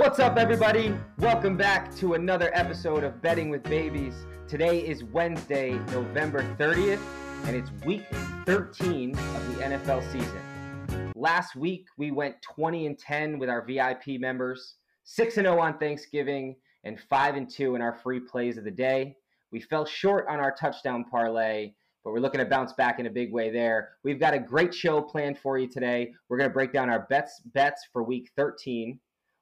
What's up, everybody? Welcome back to another episode of Betting with Babies. Today is Wednesday, November 30th, and it's week 13 of the NFL season. Last week, we went 20 and 10 with our VIP members, 6 and 0 on Thanksgiving, and 5 and 2 in our free plays of the day. We fell short on our touchdown parlay, but we're looking to bounce back in a big way there. We've got a great show planned for you today. We're going to break down our bets bets for week 13.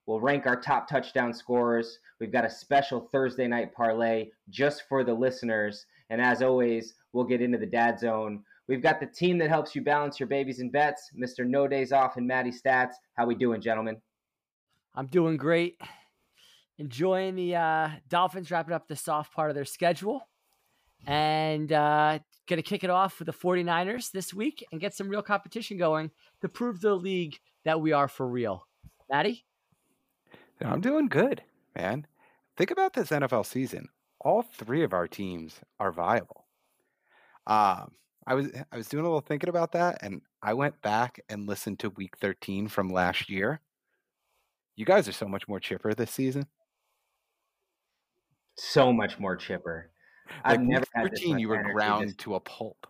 We'll rank our top touchdown scorers. We've got a special Thursday night parlay just for the listeners. And as always, we'll get into the dad zone. We've got the team that helps you balance your babies and bets, Mr. No Days Off and Maddie Stats. How we doing, gentlemen? I'm doing great. Enjoying the uh, Dolphins wrapping up the soft part of their schedule. And uh, going to kick it off with the 49ers this week and get some real competition going to prove to the league that we are for real. Maddie? I'm doing good, man. Think about this NFL season. All three of our teams are viable. Um, I was I was doing a little thinking about that, and I went back and listened to Week 13 from last year. You guys are so much more chipper this season. So much more chipper. Like I've never had 13, you were ground to a pulp.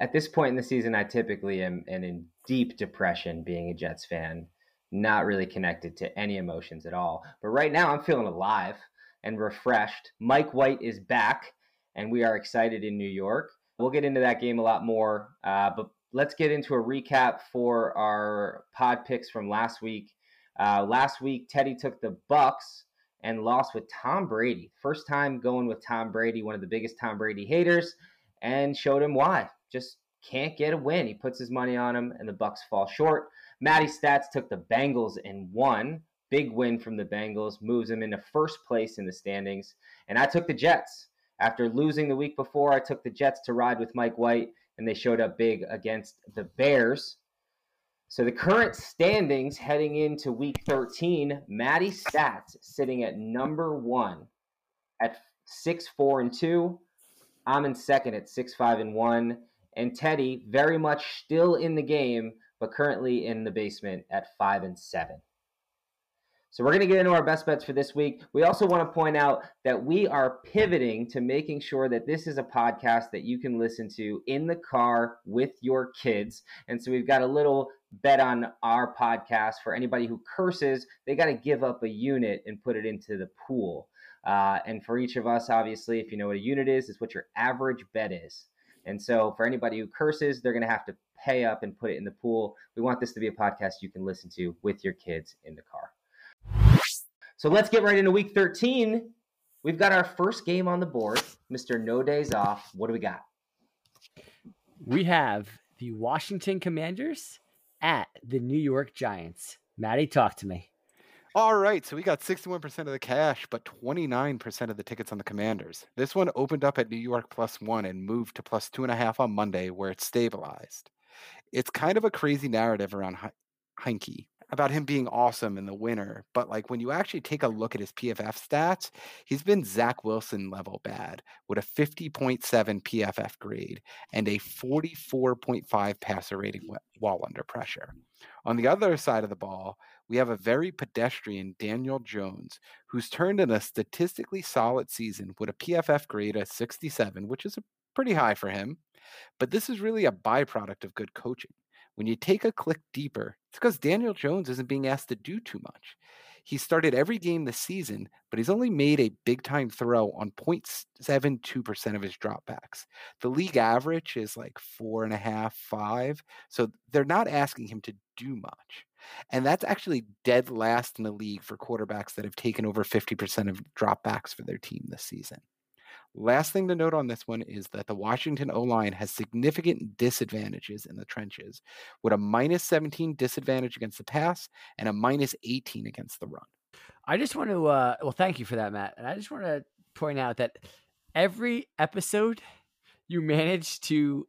At this point in the season, I typically am, am in deep depression being a Jets fan, not really connected to any emotions at all. But right now, I'm feeling alive and refreshed. Mike White is back, and we are excited in New York. We'll get into that game a lot more, uh, but let's get into a recap for our pod picks from last week. Uh, last week, Teddy took the Bucks and lost with Tom Brady. First time going with Tom Brady, one of the biggest Tom Brady haters, and showed him why. Just can't get a win. He puts his money on him, and the Bucks fall short. Matty Stats took the Bengals and won. Big win from the Bengals, moves them into first place in the standings. And I took the Jets. After losing the week before, I took the Jets to ride with Mike White, and they showed up big against the Bears. So the current standings heading into week 13, Matty Stats sitting at number one at six four and two. I'm in second at six five and one, and Teddy very much still in the game, but currently in the basement at five and seven. So we're going to get into our best bets for this week. We also want to point out that we are pivoting to making sure that this is a podcast that you can listen to in the car with your kids. And so we've got a little bet on our podcast for anybody who curses, they got to give up a unit and put it into the pool. Uh, and for each of us, obviously, if you know what a unit is, it's what your average bet is. And so for anybody who curses, they're going to have to pay up and put it in the pool. We want this to be a podcast you can listen to with your kids in the car. So let's get right into week 13. We've got our first game on the board. Mr. No Days Off. What do we got? We have the Washington Commanders at the New York Giants. Maddie, talk to me. All right, so we got 61% of the cash, but 29% of the tickets on the Commanders. This one opened up at New York plus one and moved to plus two and a half on Monday, where it stabilized. It's kind of a crazy narrative around Heinicke about him being awesome in the winter, but like when you actually take a look at his PFF stats, he's been Zach Wilson level bad with a 50.7 PFF grade and a 44.5 passer rating while under pressure. On the other side of the ball, we have a very pedestrian Daniel Jones, who's turned in a statistically solid season with a PFF grade of 67, which is pretty high for him. But this is really a byproduct of good coaching. When you take a click deeper, it's because Daniel Jones isn't being asked to do too much. He started every game this season, but he's only made a big time throw on 0.72% of his dropbacks. The league average is like four and a half, five. So they're not asking him to do much. And that's actually dead last in the league for quarterbacks that have taken over 50% of dropbacks for their team this season. Last thing to note on this one is that the Washington O line has significant disadvantages in the trenches, with a minus 17 disadvantage against the pass and a minus 18 against the run. I just want to, uh, well, thank you for that, Matt. And I just want to point out that every episode you manage to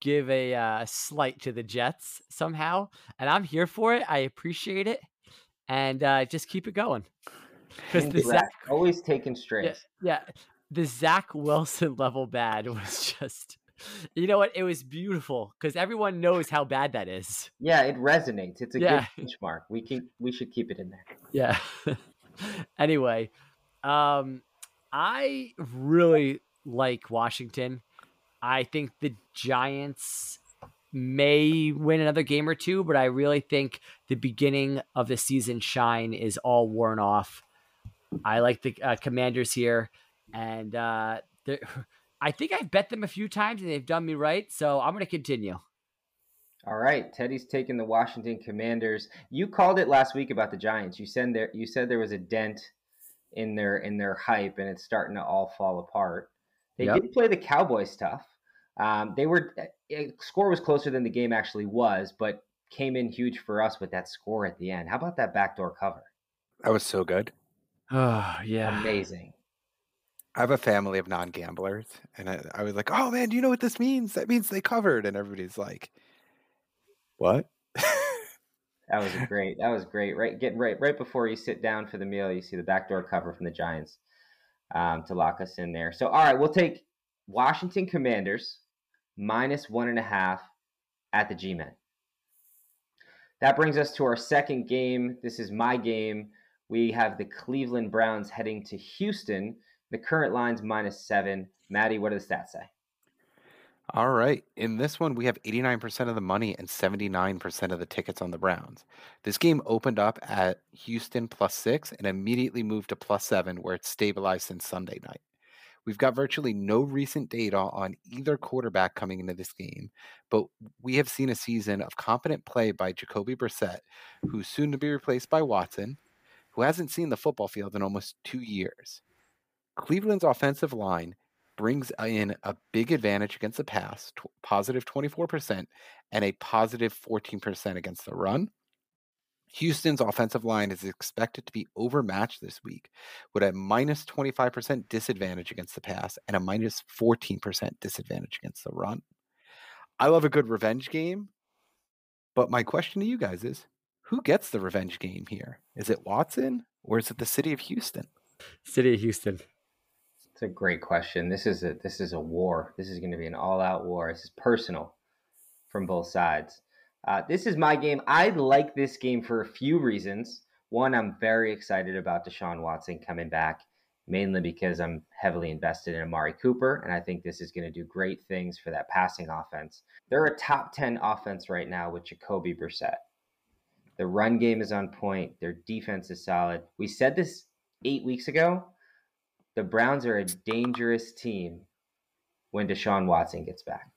give a uh, slight to the Jets somehow, and I'm here for it. I appreciate it, and uh, just keep it going. Because the Zach always taking straight. Yeah, yeah, the Zach Wilson level bad was just you know what? It was beautiful because everyone knows how bad that is. Yeah, it resonates. It's a Yeah. good benchmark. We can we should keep it in there. Yeah. anyway, um, I really like Washington. I think the Giants may win another game or two, but I really think the beginning of the season shine is all worn off. I like the uh, Commanders here, and uh, I think I've bet them a few times and they've done me right. So I'm going to continue. All right, Teddy's taking the Washington Commanders. You called it last week about the Giants. You said there you said there was a dent in their in their hype and it's starting to all fall apart. They Yep. did play the Cowboys tough. Um, they were eh, score was closer than the game actually was, but came in huge for us with that score at the end. How about that backdoor cover? That was so good. Oh yeah. Amazing. I have a family of non gamblers, and I, I was like, "Oh man, do you know what this means? That means they covered." And everybody's like, "What?" That was great. That was great. Right, getting right right before you sit down for the meal, you see the backdoor cover from the Giants um, to lock us in there. So, all right, we'll take Washington Commanders minus one and a half at the G-Men. That brings us to our second game. This is my game. We have the Cleveland Browns heading to Houston. The current line's minus seven. Maddie, what do the stats say? All right. In this one, we have 89% of the money and 79% of the tickets on the Browns. This game opened up at Houston plus six and immediately moved to plus seven, where it's stabilized since Sunday night. We've got virtually no recent data on either quarterback coming into this game, but we have seen a season of competent play by Jacoby Brissett, who's soon to be replaced by Watson, who hasn't seen the football field in almost two years. Cleveland's offensive line brings in a big advantage against the pass, tw- positive 24%, and a positive 14% against the run. Houston's offensive line is expected to be overmatched this week with a minus 25% disadvantage against the pass and a minus 14% disadvantage against the run. I love a good revenge game, but my question to you guys is who gets the revenge game here? Is it Watson or is it the city of Houston? City of Houston. A great question. This is a this is a war. This is going to be an all-out war. This is personal from both sides. Uh, this is my game. I like this game for a few reasons. One, I'm very excited about Deshaun Watson coming back, mainly because I'm heavily invested in Amari Cooper, and I think this is going to do great things for that passing offense. They're a top 10 offense right now with Jacoby Brissett. The run game is on point. Their defense is solid. We said this eight weeks ago. The Browns are a dangerous team when Deshaun Watson gets back.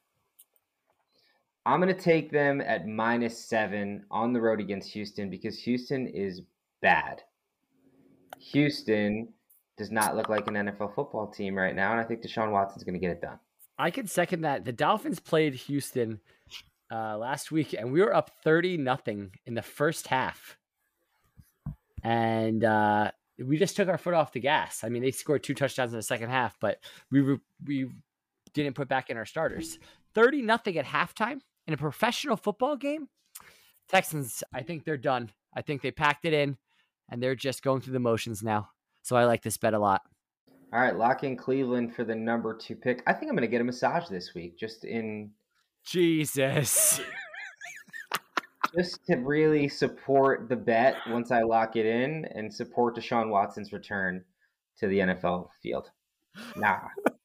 I'm going to take them at minus seven on the road against Houston because Houston is bad. Houston does not look like an NFL football team right now, and I think Deshaun Watson's going to get it done. I can second that. The Dolphins played Houston uh, last week, and we were up thirty nothing in the first half, and uh, we just took our foot off the gas. I mean, they scored two touchdowns in the second half, but we were, we didn't put back in our starters. Thirty nothing at halftime in a professional football game. Texans, I think they're done. I think they packed it in, and they're just going through the motions now. So I like this bet a lot. All right, lock in Cleveland for the number two pick. I think I'm going to get a massage this week, just in Jesus. just to really support the bet once I lock it in and support Deshaun Watson's return to the NFL field. Nah.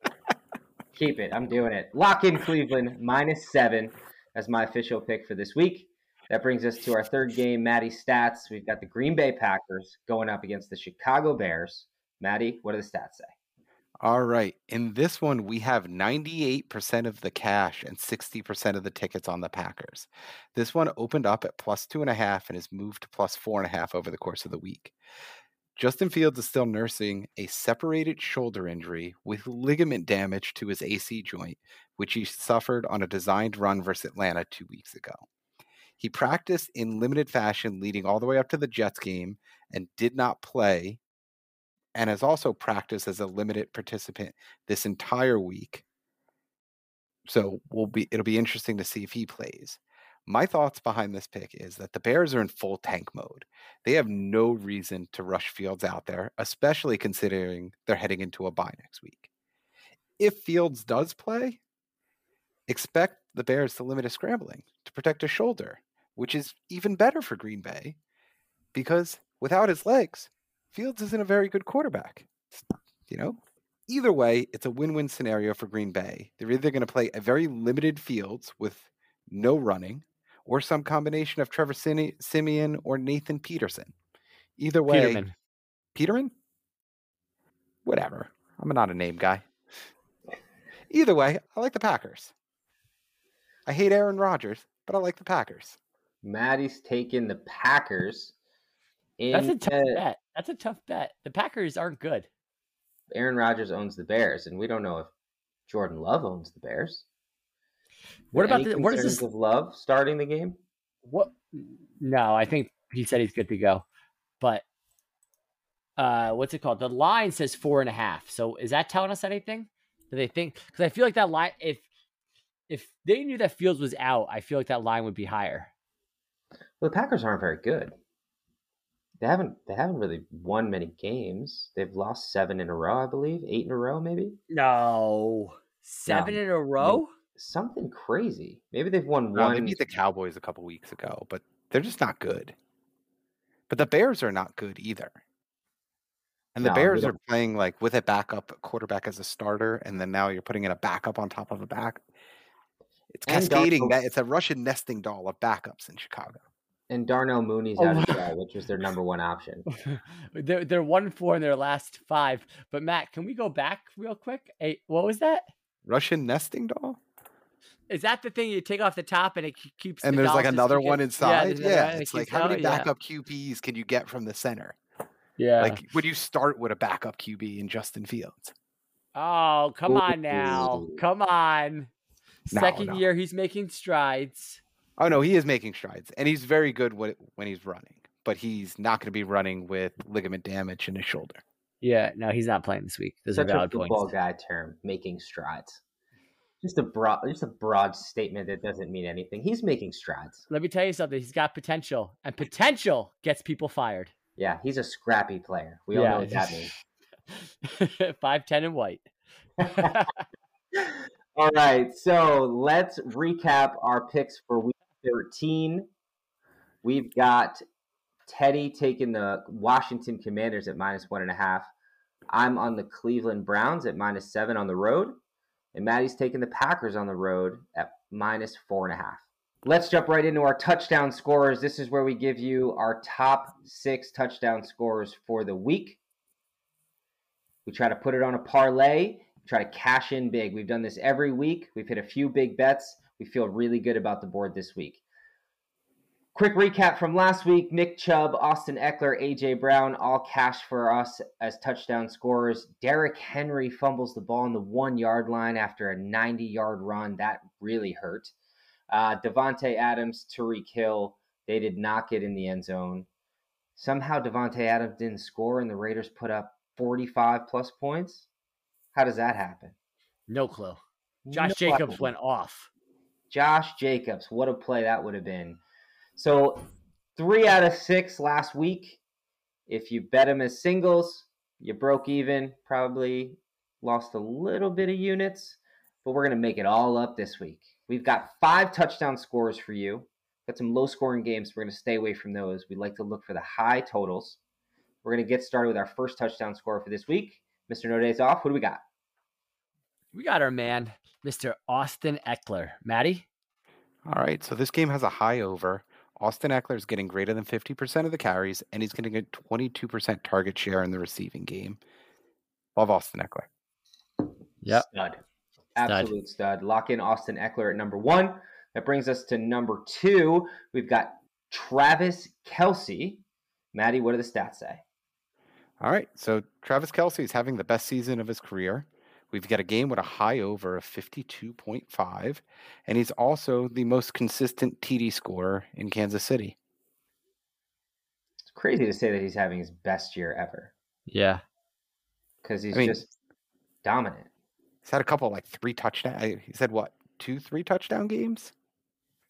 Keep it. I'm doing it. Lock in Cleveland minus seven as my official pick for this week. That brings us to our third game, Maddie stats. We've got the Green Bay Packers going up against the Chicago Bears. Maddie, what do the stats say? All right. In this one, we have 98% of the cash and 60% of the tickets on the Packers. This one opened up at plus two and a half and has moved to plus four and a half over the course of the week. Justin Fields is still nursing a separated shoulder injury with ligament damage to his AC joint, which he suffered on a designed run versus Atlanta two weeks ago. He practiced in limited fashion leading all the way up to the Jets game and did not play and has also practiced as a limited participant this entire week. So we'll be it'll be interesting to see if he plays. My thoughts behind this pick is that the Bears are in full tank mode. They have no reason to rush Fields out there, especially considering they're heading into a bye next week. If Fields does play, expect the Bears to limit his scrambling to protect his shoulder, which is even better for Green Bay because without his legs, Fields isn't a very good quarterback. You know, either way, it's a win win scenario for Green Bay. They're either going to play a very limited Fields with no running or some combination of Trevor Siemian or Nathan Peterson. Either way, Peterman. Peterman? Whatever. I'm not a name guy. Either way, I like the Packers. I hate Aaron Rodgers, but I like the Packers. Maddie's taking the Packers. That's a tough bet. That's a tough bet. The Packers aren't good. Aaron Rodgers owns the Bears, and we don't know if Jordan Love owns the Bears. What about the what is this of Love starting the game? What? No, I think he said he's good to go. But uh, what's it called? The line says four and a half. So is that telling us anything? Do they think? Because I feel like that line, if if they knew that Fields was out, I feel like that line would be higher. Well, the Packers aren't very good. They haven't they haven't really won many games. They've lost seven in a row, I believe, eight in a row, maybe. No, seven no. in a row. Something crazy. Maybe they've won no, one. They beat the Cowboys a couple weeks ago, but they're just not good. But the Bears are not good either. And the no, Bears are playing like with a backup quarterback as a starter, and then now you're putting in a backup on top of a back. It's cascading. That it's a Russian nesting doll of backups in Chicago. And Darnell Mooney's oh, out as well, which was their number one option. they're they're one four in their last five. But Matt, can we go back real quick? Hey, what was that? Russian nesting doll. Is that the thing you take off the top and it keeps? And the there's like another one inside. Yeah, yeah it's like how many backup yeah. QBs can you get from the center? Yeah. Like, would you start with a backup QB in Justin Fields? Oh, come on now. Come on. Second no, no. year, he's making strides. Oh, no, he is making strides. And he's very good when he's running, but he's not going to be running with ligament damage in his shoulder. Yeah, no, he's not playing this week. Those Such are valid a football points. guy term, making strides. Just a broad, just a broad statement that doesn't mean anything. He's making strides. Let me tell you something. He's got potential, and potential gets people fired. Yeah, he's a scrappy player. We all yeah. know what that means. Five ten and white. all right, so let's recap our picks for week thirteen. We've got Teddy taking the Washington Commanders at minus one and a half. I'm on the Cleveland Browns at minus seven on the road, and Maddie's taking the Packers on the road at minus four and a half. Let's jump right into our touchdown scores. This is where we give you our top six touchdown scores for the week. We try to put it on a parlay, try to cash in big. We've done this every week. We've hit a few big bets. We feel really good about the board this week. Quick recap from last week Nick Chubb, Austin Ekeler, AJ Brown, all cash for us as touchdown scorers. Derrick Henry fumbles the ball on the one yard line after a 90 yard run. That really hurt. Uh, Davante Adams, Tyreek Hill, they did not get in the end zone. Somehow Davante Adams didn't score, and the Raiders put up 45 plus points. How does that happen? No clue. Josh no Jacobs clue. went off. Josh Jacobs, what a play that would have been. So, three out of six last week. If you bet him as singles, you broke even, probably lost a little bit of units, but we're going to make it all up this week. We've got five touchdown scores for you. Got some low scoring games. We're going to stay away from those. We'd like to look for the high totals. We're going to get started with our first touchdown score for this week. Mr. No Days Off, who do we got? We got our man, Mr. Austin Ekeler. Maddie? All right. So this game has a high over. Austin Ekeler is getting greater than 50% of the carries, and he's going to get 22% target share in the receiving game. Love Austin Ekeler. Yep. Stud. Absolute stud. stud. Lock in Austin Ekeler at number one. That brings us to number two. We've got Travis Kelce. Maddie, what do the stats say? All right. So Travis Kelce is having the best season of his career. We've got a game with a high over of 52.5, and he's also the most consistent TD scorer in Kansas City. It's crazy to say that he's having his best year ever. Yeah. Because he's I mean, just dominant. He's had a couple like three touchdown. He said what two, three touchdown games?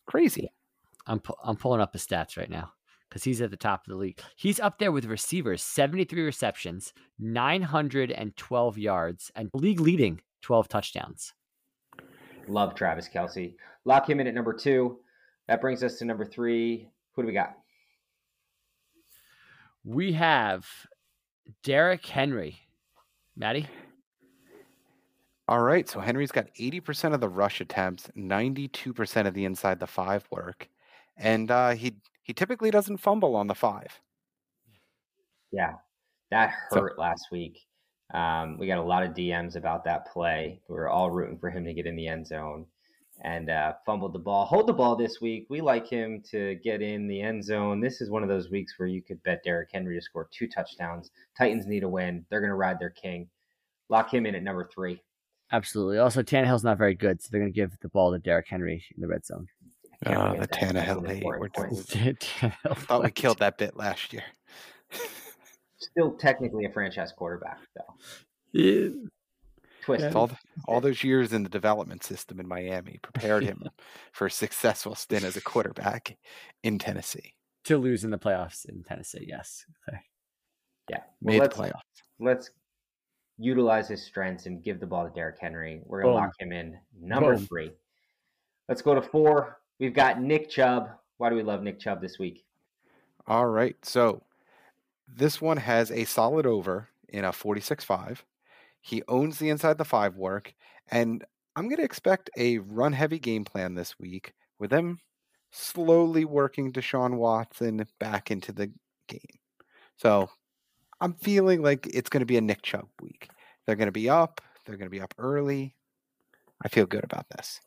Crazy. I'm pu- I'm pulling up his stats right now because he's at the top of the league. He's up there with receivers, 73 receptions, 912 yards, and league leading 12 touchdowns. Love Travis Kelce. Lock him in at number two. That brings us to number three. Who do we got? We have Derrick Henry. Maddie? All right. So Henry's got 80% of the rush attempts, 92% of the inside the five work. And uh, he he typically doesn't fumble on the five. Yeah, that hurt so, last week. Um, we got a lot of DMs about that play. We were all rooting for him to get in the end zone and uh, fumbled the ball. Hold the ball this week. We like him to get in the end zone. This is one of those weeks where you could bet Derrick Henry to score two touchdowns. Titans need a win. They're going to ride their king. Lock him in at number three. Absolutely. Also, Tannehill's not very good, so they're going to give the ball to Derrick Henry in the red zone. Oh, the Tannehill hate. We're I thought we killed that bit last year. Still technically a franchise quarterback, though. Yeah. Twist. All, the, all those years in the development system in Miami prepared him for a successful stint as a quarterback in Tennessee. To lose in the playoffs in Tennessee, yes. Okay. Yeah. Well, Made the playoffs. Let's utilize his strengths and give the ball to Derrick Henry. We're going to lock him in number Boom. three. Let's go to four. We've got Nick Chubb. Why do we love Nick Chubb this week? All right. So this one has a solid over in a 46 5. He owns the inside the five work. And I'm going to expect a run heavy game plan this week with them slowly working Deshaun Watson back into the game. So I'm feeling like it's going to be a Nick Chubb week. They're going to be up. They're going to be up early. I feel good about this.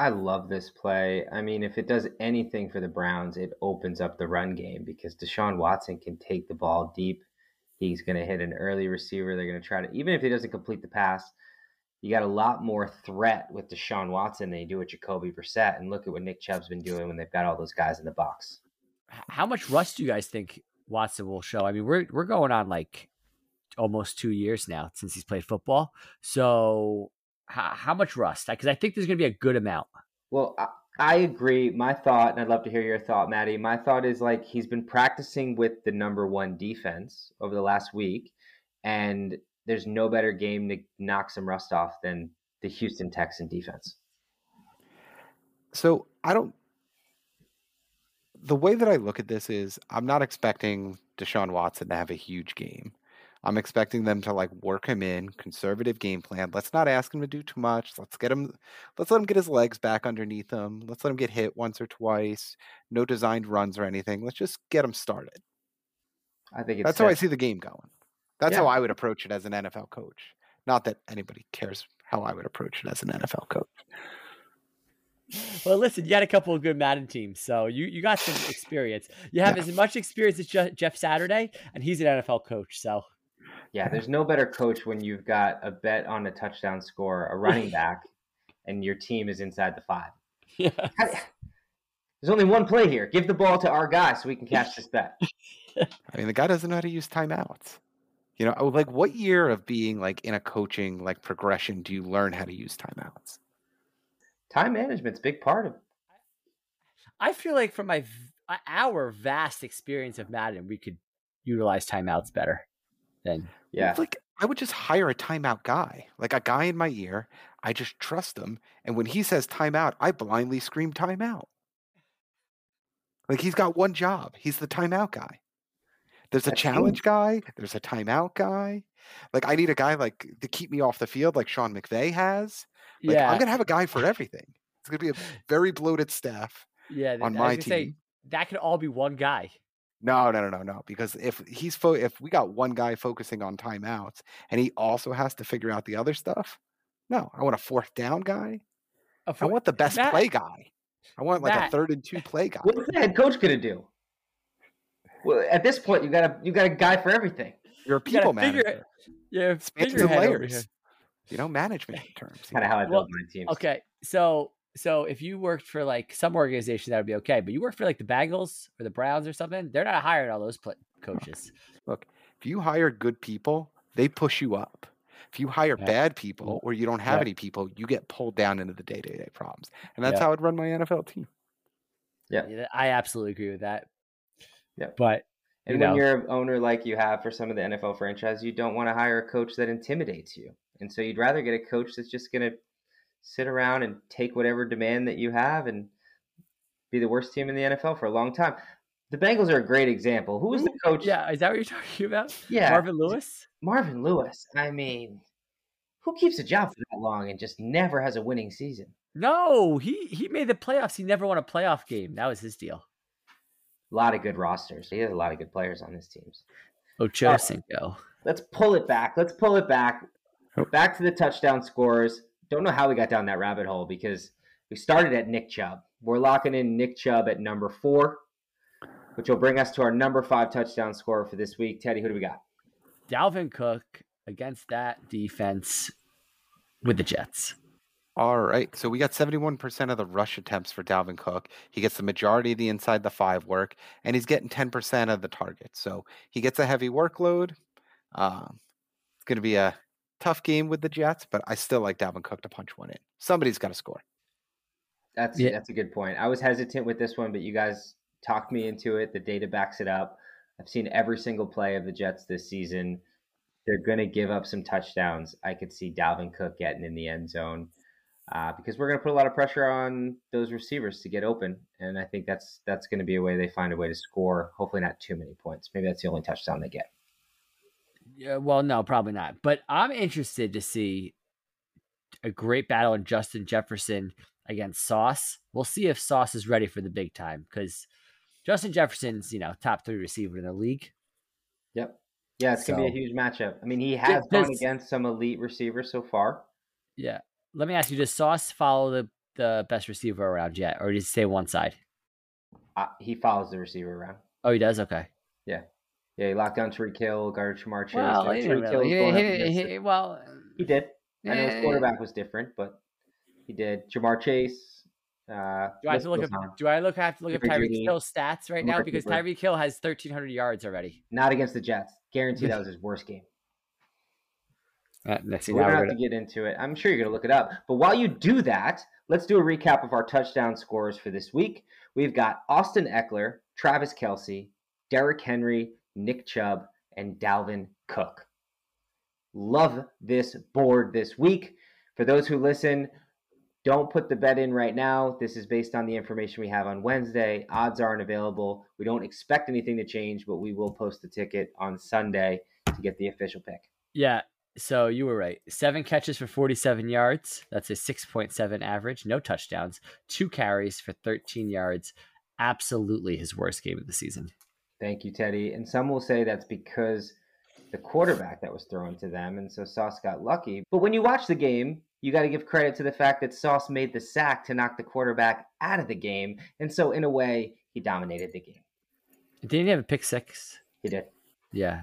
I love this play. I mean, if it does anything for the Browns, it opens up the run game because Deshaun Watson can take the ball deep. He's going to hit an early receiver. They're going to try to, even if he doesn't complete the pass, you got a lot more threat with Deshaun Watson than you do with Jacoby Brissett. And look at what Nick Chubb's been doing when they've got all those guys in the box. How much rust do you guys think Watson will show? I mean, we're we're going on like almost two years now since he's played football. So how, how much rust? Because I think there's going to be a good amount. Well, I, I agree. My thought, and I'd love to hear your thought, Maddie. My thought is like he's been practicing with the number one defense over the last week, and there's no better game to knock some rust off than the Houston Texan defense. So I don't. The way that I look at this is, I'm not expecting Deshaun Watson to have a huge game. I'm expecting them to like work him in, conservative game plan. Let's not ask him to do too much. Let's get him let's let him get his legs back underneath him. Let's let him get hit once or twice. No designed runs or anything. Let's just get him started. I think That's how I see the game going. That's yeah. how I would approach it as an NFL coach. Not that anybody cares how I would approach it as an NFL coach. Well, listen, you got a couple of good Madden teams, so you, you got some experience. You have yeah. as much experience as Jeff Saturday, and he's an NFL coach. So yeah, there's no better coach when you've got a bet on a touchdown score, a running back, and your team is inside the five. Yeah. There's only one play here. Give the ball to our guy so we can catch this bet. I mean, the guy doesn't know how to use timeouts. You know, oh, like what year of being like in a coaching like progression do you learn how to use timeouts? Time management's a big part of. I feel like from my our vast experience of Madden, we could utilize timeouts better than yeah. It's Like I would just hire a timeout guy, like a guy in my ear. I just trust him, and when he says timeout, I blindly scream timeout. Like he's got one job. He's the timeout guy. There's a challenge guy. There's a timeout guy. Like I need a guy like to keep me off the field, like Sean McVay has. Like, yeah, I'm gonna have a guy for everything. It's gonna be a very bloated staff. Yeah, on my team. Say, that could all be one guy. No, no, no, no, no. Because if he's fo- if we got one guy focusing on timeouts and he also has to figure out the other stuff, no, I want a fourth down guy. I want the best play guy. I want like a third and two play guy. What's the head coach gonna do? Well, at this point, you got a you got a guy for everything. You're a people you manager. Figure, yeah, figure layers. You know, management terms. kind of how I build well, my team. Okay, so so if you worked for like some organization, that would be okay. But you work for like the Bengals or the Browns or something, they're not hiring all those coaches. Look, if you hire good people, they push you up. If you hire yeah. bad people or you don't have yeah. any people, you get pulled down into the day to day problems. And that's yeah. how I'd run my NFL team. Yeah. I absolutely agree with that. Yeah. But and when know. you're an owner like you have for some of the NFL franchise, you don't want to hire a coach that intimidates you. And so you'd rather get a coach that's just going to sit around and take whatever demand that you have and be the worst team in the NFL for a long time. The Bengals are a great example. Who was the coach? Yeah, is that what you're talking about? Yeah. Marvin Lewis? Marvin Lewis. I mean, who keeps a job for that long and just never has a winning season? No, he he made the playoffs. He never won a playoff game. That was his deal. A lot of good rosters. He has a lot of good players on his teams. Ocho Cinco. Let's pull it back. Let's pull it back. Oh. Back to the touchdown scores. Don't know how we got down that rabbit hole because we started at Nick Chubb. We're locking in Nick Chubb at number four, which will bring us to our number five touchdown scorer for this week. Teddy, who do we got? Dalvin Cook against that defense with the Jets. All right. So we got 71% of the rush attempts for Dalvin Cook. He gets the majority of the inside the five work, and he's getting 10% of the targets. So he gets a heavy workload. Um, it's going to be a tough game with the Jets, but I still like Dalvin Cook to punch one in. Somebody's got to score. That's Yeah. that's a good point. I was hesitant with this one, but you guys talked me into it. The data backs it up. I've seen every single play of the Jets this season. They're going to give up some touchdowns. I could see Dalvin Cook getting in the end zone uh, because we're going to put a lot of pressure on those receivers to get open, and I think that's that's going to be a way they find a way to score. Hopefully, not too many points. Maybe that's the only touchdown they get. Yeah, well, no, probably not. But I'm interested to see a great battle in Justin Jefferson against Sauce. We'll see if Sauce is ready for the big time because Justin Jefferson's, you know, top three receiver in the league. Yep. Yeah, it's going to be a huge matchup. I mean, he has does- gone against some elite receivers so far. Yeah. Let me ask you: Does Sauce follow the the best receiver around yet, or does he stay one side? Uh, he follows the receiver around. Oh, he does. Okay. Yeah, he locked down Tyreek Hill, guarded Ja'Marr Chase. Well, Now, he didn't really- was he- he- he- well, He did. I know his quarterback was different, but he did. Ja'Marr Chase. Uh, Do I have to look goes at on. Do I look have to look at Cooper Tyreek Hill's stats right now because Cooper. Tyreek Hill has 1,300 yards already. Not against the Jets. Guarantee that was his worst game. Uh, let's see, We're now gonna have gonna- to get into it. I'm sure you're gonna look it up. But while you do that, let's do a recap of our touchdown scores for this week. We've got Austin Ekeler, Travis Kelce, Derrick Henry, Nick Chubb, and Dalvin Cook. Love this board this week. For those who listen, don't put the bet in right now. This is based on the information we have on Wednesday. Odds aren't available. We don't expect anything to change, but we will post the ticket on Sunday to get the official pick. Yeah. So you were right. Seven catches for 47 yards. That's a 6.7 average. No touchdowns. Two carries for 13 yards. Absolutely his worst game of the season. Thank you, Teddy. And some will say that's because the quarterback that was thrown to them, and so Sauce got lucky. But when you watch the game, you got to give credit to the fact that Sauce made the sack to knock the quarterback out of the game, and so in a way, he dominated the game. Didn't he have a pick six? He did. Yeah.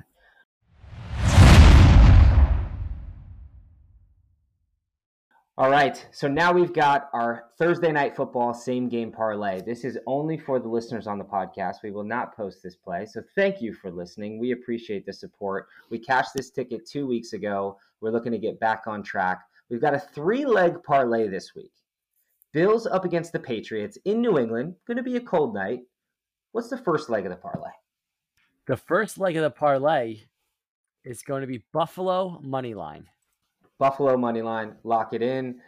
All right, so now we've got our Thursday night football same game parlay. This is only for the listeners on the podcast. We will not post this play. So thank you for listening. We appreciate the support. We cashed this ticket two weeks ago. We're looking to get back on track. We've got a three leg parlay this week Bills up against the Patriots in New England. Going to be a cold night. What's the first leg of the parlay? The first leg of the parlay is going to be Buffalo money line. Buffalo money line, lock it in.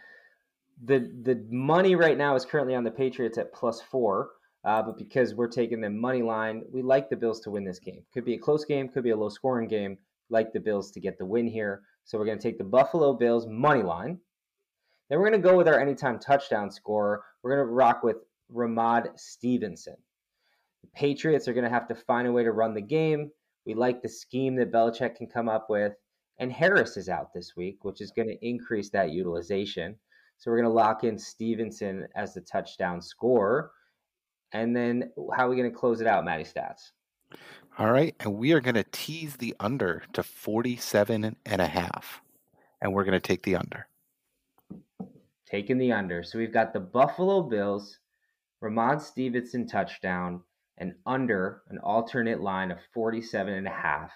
The the money right now is currently on the Patriots at plus four, uh, but because we're taking the money line, we like the Bills to win this game. Could be a close game, could be a low scoring game. Like the Bills to get the win here, so we're going to take the Buffalo Bills money line. Then we're going to go with our anytime touchdown scorer. We're going to rock with Rhamondre Stevenson. The Patriots are going to have to find a way to run the game. We like the scheme that Belichick can come up with. And Harris is out this week, which is going to increase that utilization. So we're going to lock in Stevenson as the touchdown scorer. And then how are we going to close it out, Matty Stats? All right. And we are going to tease the under to 47 and a half. And we're going to take the under. Taking the under. So we've got the Buffalo Bills, Rhamondre Stevenson touchdown, and under an alternate line of 47 and a half.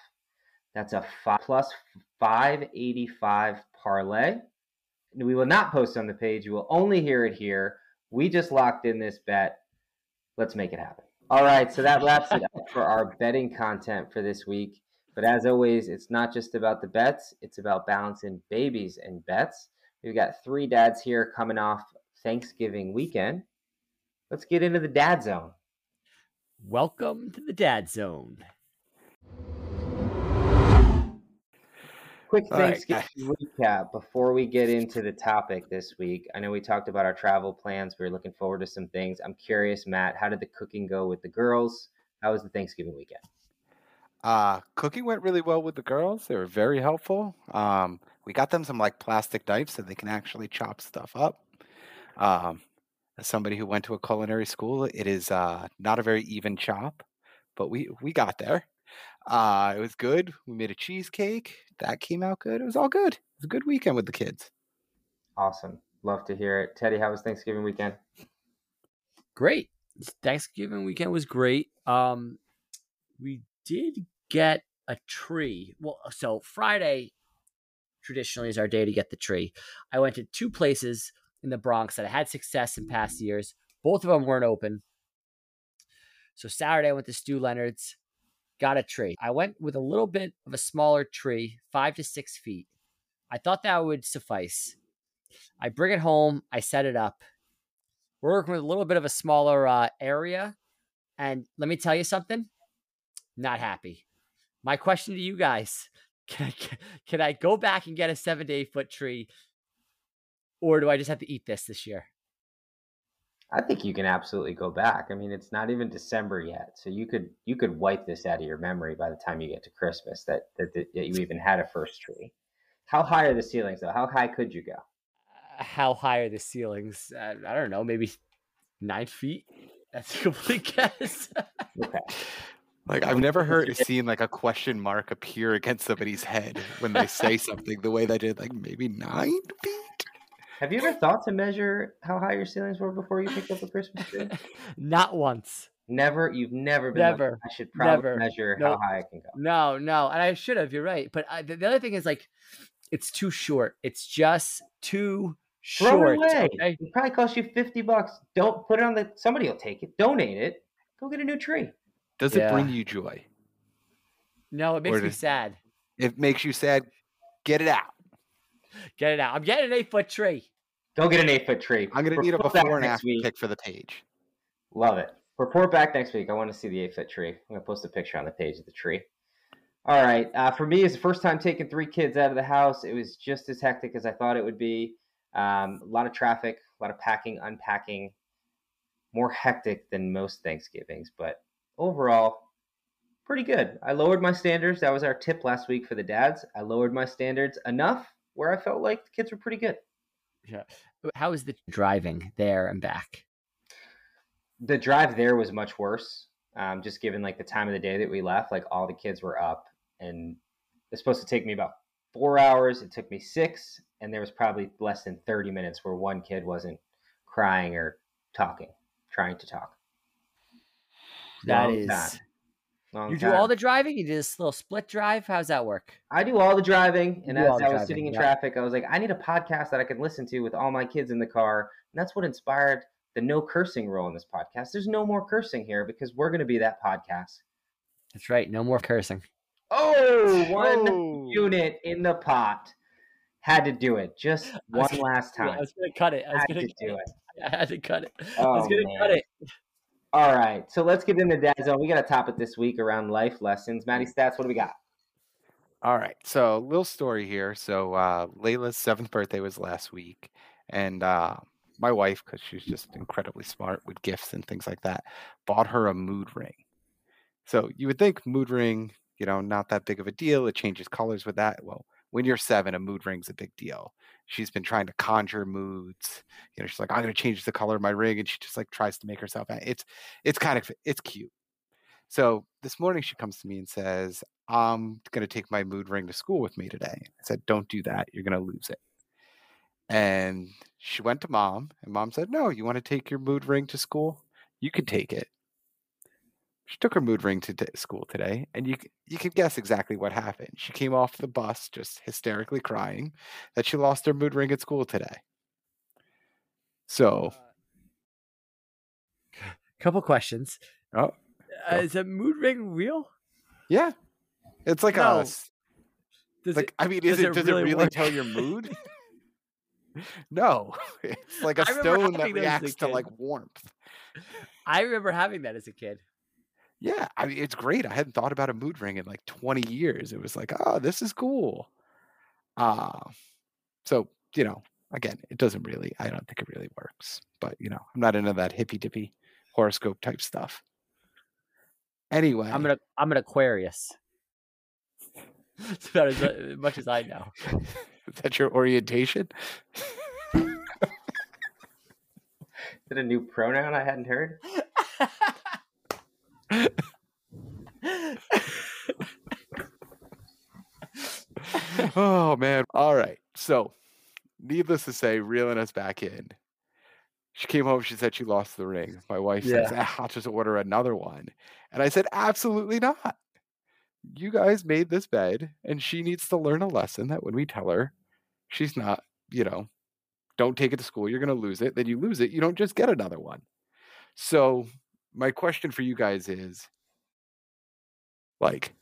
That's a five, plus 585 parlay. We will not post on the page. You will only hear it here. We just locked in this bet. Let's make it happen. All right, so that wraps it up for our betting content for this week. But as always, it's not just about the bets, it's about balancing babies and bets. We've got three dads here coming off Thanksgiving weekend. Let's get into the dad zone. Welcome to the Dad Zone. Quick All right, Thanksgiving recap before we get into the topic this week. I know we talked about our travel plans. We are looking forward to some things. I'm curious, Matt, how did the cooking go with the girls? How was the Thanksgiving weekend? Uh, cooking went really well with the girls. They were very helpful. Um, we got them some like plastic knives so they can actually chop stuff up. Um, as somebody who went to a culinary school, it is uh, not a very even chop, but we we got there. Uh, it was good. We made a cheesecake that came out good. It was all good. It was a good weekend with the kids. Awesome. Love to hear it. Teddy, how was Thanksgiving weekend? Great. Thanksgiving weekend was great. Um, we did get a tree. Well, so Friday traditionally is our day to get the tree. I went to two places in the Bronx that I had success in past years. Both of them weren't open. So Saturday I went to Stew Leonard's, got a tree. I went with a little bit of a smaller tree, five to six feet. I thought that would suffice. I bring it home, I set it up. We're working with a little bit of a smaller uh, area. And let me tell you something, not happy. My question to you guys can I, can I go back and get a seven to eight foot tree or do I just have to eat this this year? I think you can absolutely go back. I mean, it's not even December yet, so you could you could wipe this out of your memory by the time you get to Christmas that that, that you even had a first tree. How high are the ceilings though? How high could you go? Uh, how high are the ceilings? Uh, I don't know, maybe nine feet. That's a complete guess. okay. Like I've never heard seen like a question mark appear against somebody's head when they say something the way they did, like maybe nine feet. Have you ever thought to measure how high your ceilings were before you picked up a Christmas tree? Not once. Never. You've never been. Never. Like, I should probably Never. measure Nope. how high I can go. No, no, and I should have. You're right, but I, the, the other thing is like, it's too short. It's just too Throw short. it away. okay? It probably cost you fifty bucks. Don't put it on the. Somebody will take it. Donate it. Go get a new tree. Does it bring you joy? No, it makes Or me does- sad. It makes you sad. Get it out. Get it out. I'm getting an eight foot tree. Go get an eight foot tree. I'm gonna need a Report back before and next after week. pic for the page. Love it. Report back next week. I want to see the eight foot tree. I'm gonna post a picture on the page of the tree. All right. Uh, for me, it's the first time taking three kids out of the house. It was just as hectic as I thought it would be. Um, a lot of traffic, a lot of packing, unpacking. More hectic than most Thanksgivings, but overall, pretty good. I lowered my standards. That was our tip last week for the dads. I lowered my standards enough where I felt like the kids were pretty good. Yeah. How is the driving there and back? the drive there was much worse. Um, just given like the time of the day that we left, like all the kids were up, and it's supposed to take me about four hours. It took me six, and there was probably less than thirty minutes where one kid wasn't crying or talking, trying to talk. That is. Time. Long You do all the driving. You do this little split drive. How's that work? I do all the driving, and You do all as the I was driving, sitting in yeah. traffic, I was like, I need a podcast that I can listen to with all my kids in the car, and that's what inspired the no cursing rule in this podcast. There's no more cursing here because we're going to be that podcast. That's right. No more cursing. Oh, one Oh. unit in the pot. Had to do it just I was one last Yeah, time. I was gonna cut it. I was Had gonna cut do it. it. I had to cut it. I Oh, was gonna cut it. All right, so let's get into dad zone. We got a topic this week around life lessons. Maddie Stats, what do we got? All right. So, little story here. So, uh, Layla's seventh birthday was last week, and uh, my wife, because she's just incredibly smart with gifts and things like that, bought her a mood ring. So, you would think mood ring, you know, not that big of a deal. It changes colors with that. Well, when you're seven, a mood ring's a big deal. She's been trying to conjure moods. You know, she's like, I'm gonna change the color of my ring, and she just like tries to make herself. It's, it's kind of, it's cute. So this morning she comes to me and says, I'm to take my mood ring to school with me today. I said, Don't do that. You're to lose it. And she went to mom, and mom said, No, you want to take your mood ring to school? You can take it. She took her mood ring to t- school today, and you you can guess exactly what happened. She came off the bus just hysterically crying that she lost her mood ring at school today. So, Couple questions. oh Uh, is a mood ring real? yeah, it's like No. a Does like it? I mean, is does it, it does really it really work? tell your mood? No, it's like a stone that having those as a reacts to like warmth. I remember having that as a kid. Yeah, I mean it's great. I hadn't thought about a mood ring in like 20 years. It was like, oh, this is cool. Uh so, you know, again, it doesn't really I don't think it really works. But you know, I'm not into that hippy dippy horoscope type stuff. Anyway, I'm an I'm an Aquarius. It's about as mu- much as I know. is that your orientation? Is it a new pronoun I hadn't heard? oh man. All right. So, needless to say, reeling us back in. She came home. She said she lost the ring. My wife says, "Ah, "I'll just order another one," and I said, "Absolutely not. You guys made this bed, and she needs to learn a lesson that when we tell her, she's not, you know, don't take it to school. You're going to lose it. Then you lose it. You don't just get another one." So, my question for you guys is, like,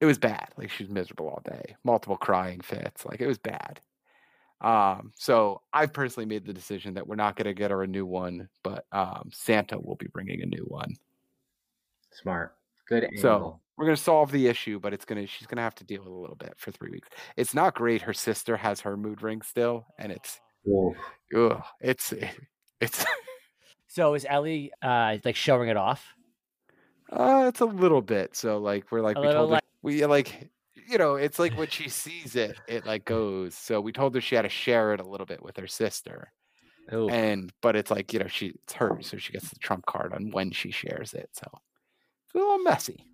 it was bad. Like she was miserable all day, multiple crying fits. Like it was bad. Um, so I've personally made the decision that we're not going to get her a new one, but um, Santa will be bringing a new one. Smart. Good angle. So we're going to solve the issue, but it's going to she's going to have to deal with it a little bit for three weeks. It's not great. Her sister has her mood ring still, and it's ugh, it's it's So is Ellie uh like showing it off? uh, it's a little bit. So like we're like A we little told her like- we like you know it's like when she sees it, it like goes. So we told her she had to share it a little bit with her sister. Ooh. and but it's like you know she it's hers so she gets the trump card on when she shares it so it's a little messy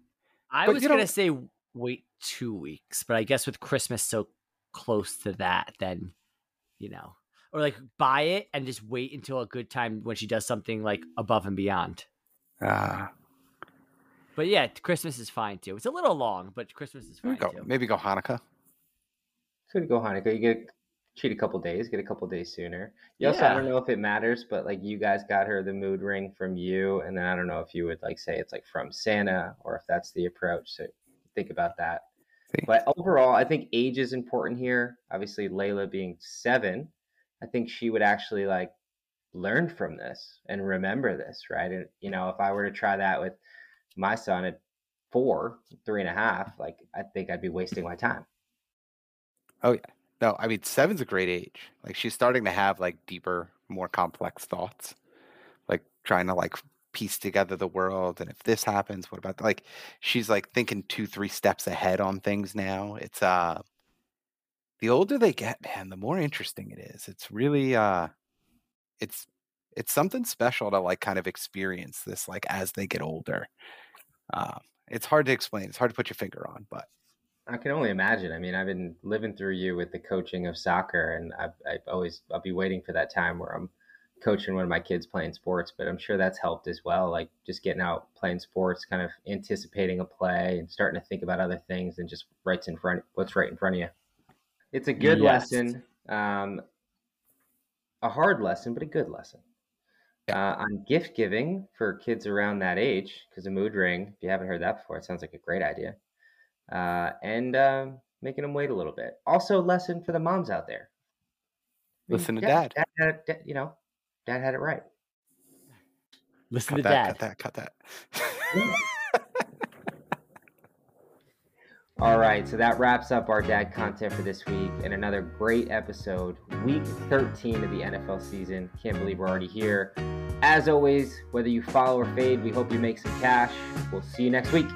I but was you gonna say wait two weeks, but I guess with Christmas so close to that, then you know, or like buy it and just wait until a good time when she does something like above and beyond. uh But yeah, Christmas is fine too. It's a little long, but Christmas is maybe fine go too. maybe go hanukkah Could go Hanukkah. You get cheat a couple days, get a couple days sooner. You also, I don't know if it matters, but like you guys got her the mood ring from you, and then I don't know if you would like say it's like from Santa or if that's the approach. So think about that. See. But overall, I think age is important here. Obviously, Layla being seven, I think she would actually like learn from this and remember this, right? And you know, if I were to try that with my son at four, three and a half, like I think I'd be wasting my time. Oh yeah. No i mean seven's a great age like she's starting to have like deeper more complex thoughts like trying to like piece together the world and if this happens what about like she's like thinking two three steps ahead on things now it's uh the older they get man the more interesting it is it's really uh it's it's something special to like kind of experience this like as they get older um it's hard to explain it's hard to put your finger on but I can only imagine. I mean, I've been living through you with the coaching of soccer, and I've, I've always I'll be waiting for that time where I'm coaching one of my kids playing sports. But I'm sure that's helped as well. Like just getting out playing sports, kind of anticipating a play and starting to think about other things than just right in front what's right in front of you. It's a good Yes. lesson, um, a hard lesson, but a good lesson. Uh, on gift giving for kids around that age, because a mood ring, if you haven't heard that before, it sounds like a great idea uh, and um, making them wait a little bit. Also, lesson for the moms out there. I mean, Listen to dad. dad. Dad, had- dad- you know, dad had it right. Listen cut to that dad. cut that cut that All right, so that wraps up our dad content for this week and another great episode, week 13 of the NFL season. Can't believe we're already here. As always, whether you follow or fade, we hope you make some cash. We'll see you next week.